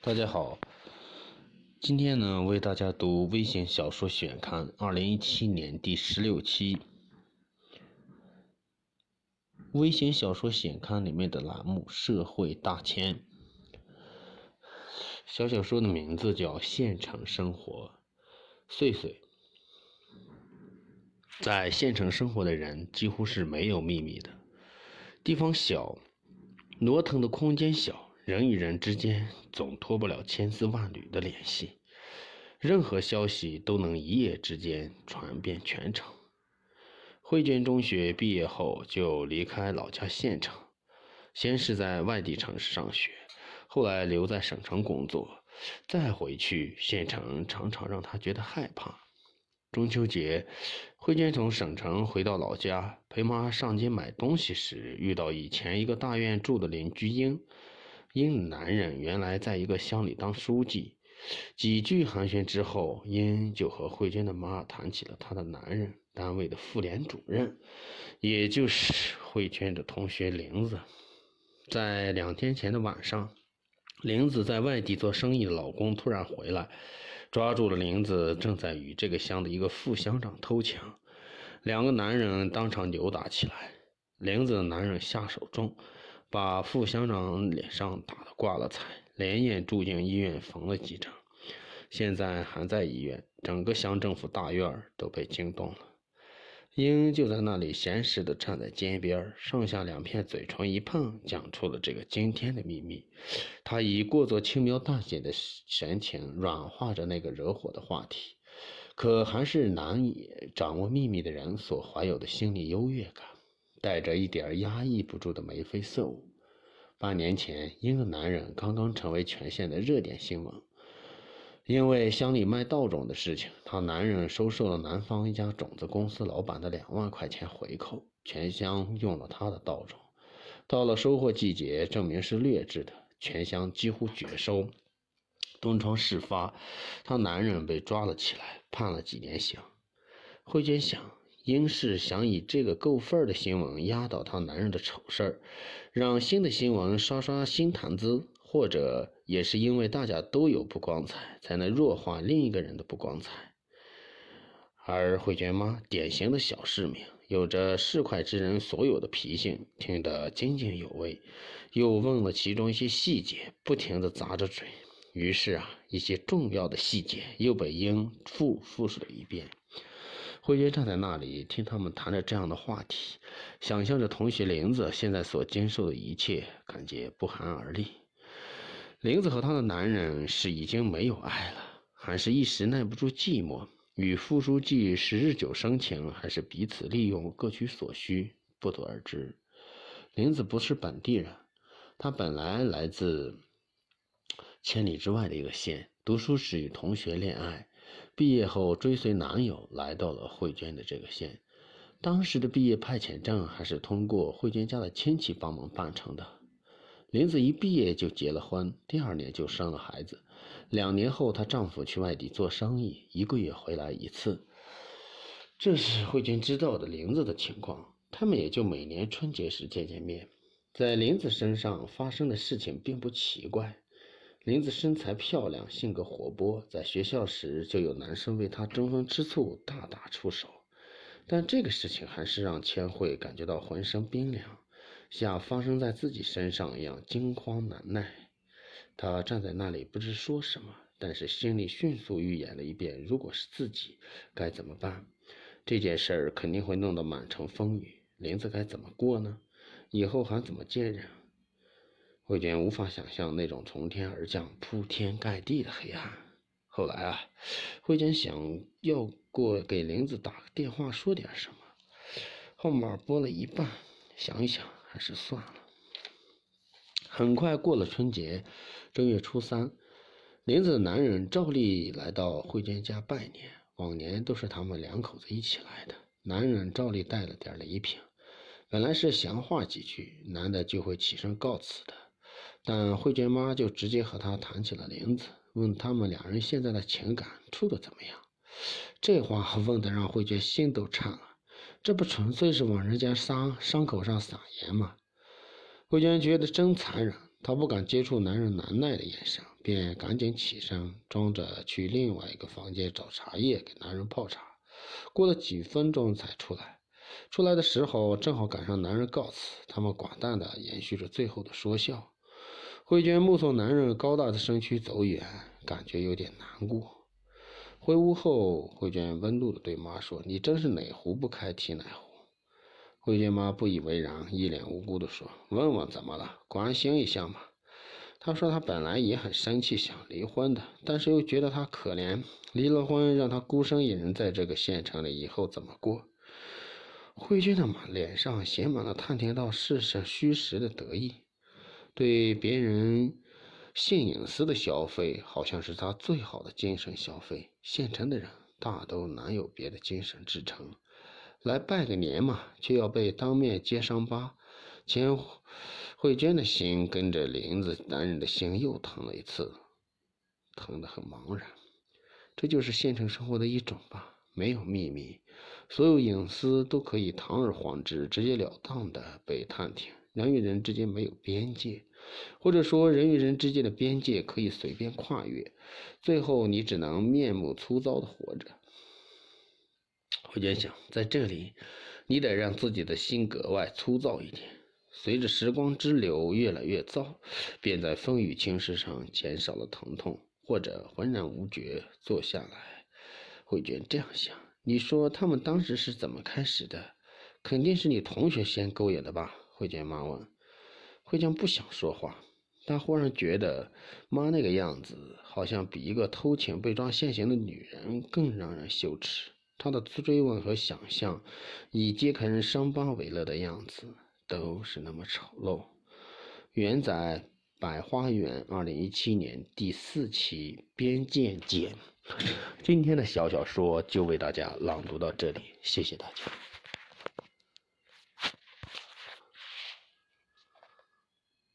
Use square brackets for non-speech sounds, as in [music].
大家好，今天呢为大家读《微型小说选刊》二零一七年第十六期，《微型小说选刊》里面的栏目《社会大千》。小小说的名字叫《县城生活》。岁岁，在县城生活的人几乎是没有秘密的，地方小，挪腾的空间小。人与人之间总脱不了千丝万缕的联系，任何消息都能一夜之间传遍全城。慧娟中学毕业后就离开老家县城，先是在外地城市上学，后来留在省城工作，再回去县城，常常让她觉得害怕。中秋节，慧娟从省城回到老家，陪妈上街买东西时，遇到以前一个大院住的邻居英。英男人原来在一个乡里当书记，几句寒暄之后，英就和慧娟的妈谈起了她的男人，单位的妇联主任，也就是慧娟的同学玲子。在两天前的晚上，玲子在外地做生意的老公突然回来，抓住了玲子正在与这个乡的一个副乡长偷情，两个男人当场扭打起来，玲子的男人下手重。把副乡长脸上打得挂了彩，连夜住进医院缝了几针，现在还在医院。整个乡政府大院都被惊动了。英就在那里闲适地站在街边，上下两片嘴唇一碰，讲出了这个惊天的秘密。他以过作轻描淡写的神情软化着那个惹火的话题，可还是难以掌握秘密的人所怀有的心理优越感。带着一点压抑不住的眉飞色舞。半年前，一个男人刚刚成为全县的热点新闻，因为乡里卖稻种的事情，他男人收受了南方一家种子公司老板的两万块钱回扣，全乡用了他的稻种。到了收获季节，证明是劣质的，全乡几乎绝收。东窗事发，他男人被抓了起来，判了几年刑。慧娟想。英是想以这个够份儿的新闻压倒他男人的丑事儿，让新的新闻刷刷新谈资，或者也是因为大家都有不光彩，才能弱化另一个人的不光彩。而慧娟妈典型的小市民，有着市侩之人所有的脾性，听得津津有味，又问了其中一些细节，不停地咂着嘴。于是啊，一些重要的细节又被英复复述了一遍。慧娟站在那里听他们谈着这样的话题，想象着同学玲子现在所经受的一切，感觉不寒而栗。玲子和她的男人是已经没有爱了，还是一时耐不住寂寞，与副书记是日久生情，还是彼此利用各取所需，不得而知。玲子不是本地人，她本来来自千里之外的一个县，读书时与同学恋爱。毕业后，追随男友来到了慧娟的这个县。当时的毕业派遣证还是通过慧娟家的亲戚帮忙办成的。林子一毕业就结了婚，第二年就生了孩子。两年后，她丈夫去外地做生意，一个月回来一次。这是慧娟知道的林子的情况，他们也就每年春节时见见面。在林子身上发生的事情并不奇怪。林子身材漂亮，性格活泼，在学校时就有男生为她争风吃醋，大打出手。但这个事情还是让千惠感觉到浑身冰凉，像发生在自己身上一样惊慌难耐。她站在那里不知说什么，但是心里迅速预演了一遍：如果是自己，该怎么办？这件事儿肯定会弄得满城风雨，林子该怎么过呢？以后还怎么见人？慧娟无法想象那种从天而降、铺天盖地的黑暗。后来啊，慧娟想要过给林子打个电话说点什么，号码拨了一半，想一想还是算了。很快过了春节，正月初三，林子的男人照例来到慧娟家拜年，往年都是他们两口子一起来的。男人照例带了点礼品，本来是闲话几句，男的就会起身告辞的。但慧娟妈就直接和他谈起了林子，问他们两人现在的情感处的怎么样。这话 [laughs] 问的让慧娟心都颤了，这不纯粹是往人家伤伤口上撒盐吗？慧娟觉得真残忍，她不敢接触男人难耐的眼神，便赶紧起身，装着去另外一个房间找茶叶给男人泡茶。过了几分钟才出来。出来的时候正好赶上男人告辞，他们寡淡的延续着最后的说笑。慧娟目送男人高大的身躯走远，感觉有点难过。回屋后，慧娟温怒地对妈说：“你真是哪壶不开提哪壶。”慧娟妈不以为然，一脸无辜地说：“问问怎么了？关心一下嘛。”她说：“她本来也很生气，想离婚的，但是又觉得他可怜，离了婚让他孤身一人在这个县城里，以后怎么过？”慧娟的妈脸上写满了探听到事实虚实的得意，对别人性隐私的消费，好像是他最好的精神消费。县城的人大都难有别的精神支撑，来拜个年嘛，却要被当面揭伤疤。钱慧娟的心跟着林子男人的心又疼了一次，疼得很茫然。这就是县城生活的一种吧。没有秘密，所有隐私都可以堂而皇之、直截了当的被探听。人与人之间没有边界，或者说人与人之间的边界可以随便跨越，最后你只能面目粗糙的活着。我就想，在这里，你得让自己的心格外粗糙一点。随着时光之流越来越糟，便在风雨侵蚀上减少了疼痛，或者浑然无觉坐下来。慧娟这样想：“你说他们当时是怎么开始的？肯定是你同学先勾引的吧？”慧娟妈问。慧娟不想说话，她忽然觉得妈那个样子，好像比一个偷情被抓现行的女人更让人羞耻。她的追问和想象，以揭开人伤疤为乐的样子，都是那么丑陋。原载《百花园》二零一七年第四期边界简。今天的小小说就为大家朗读到这里，谢谢大家。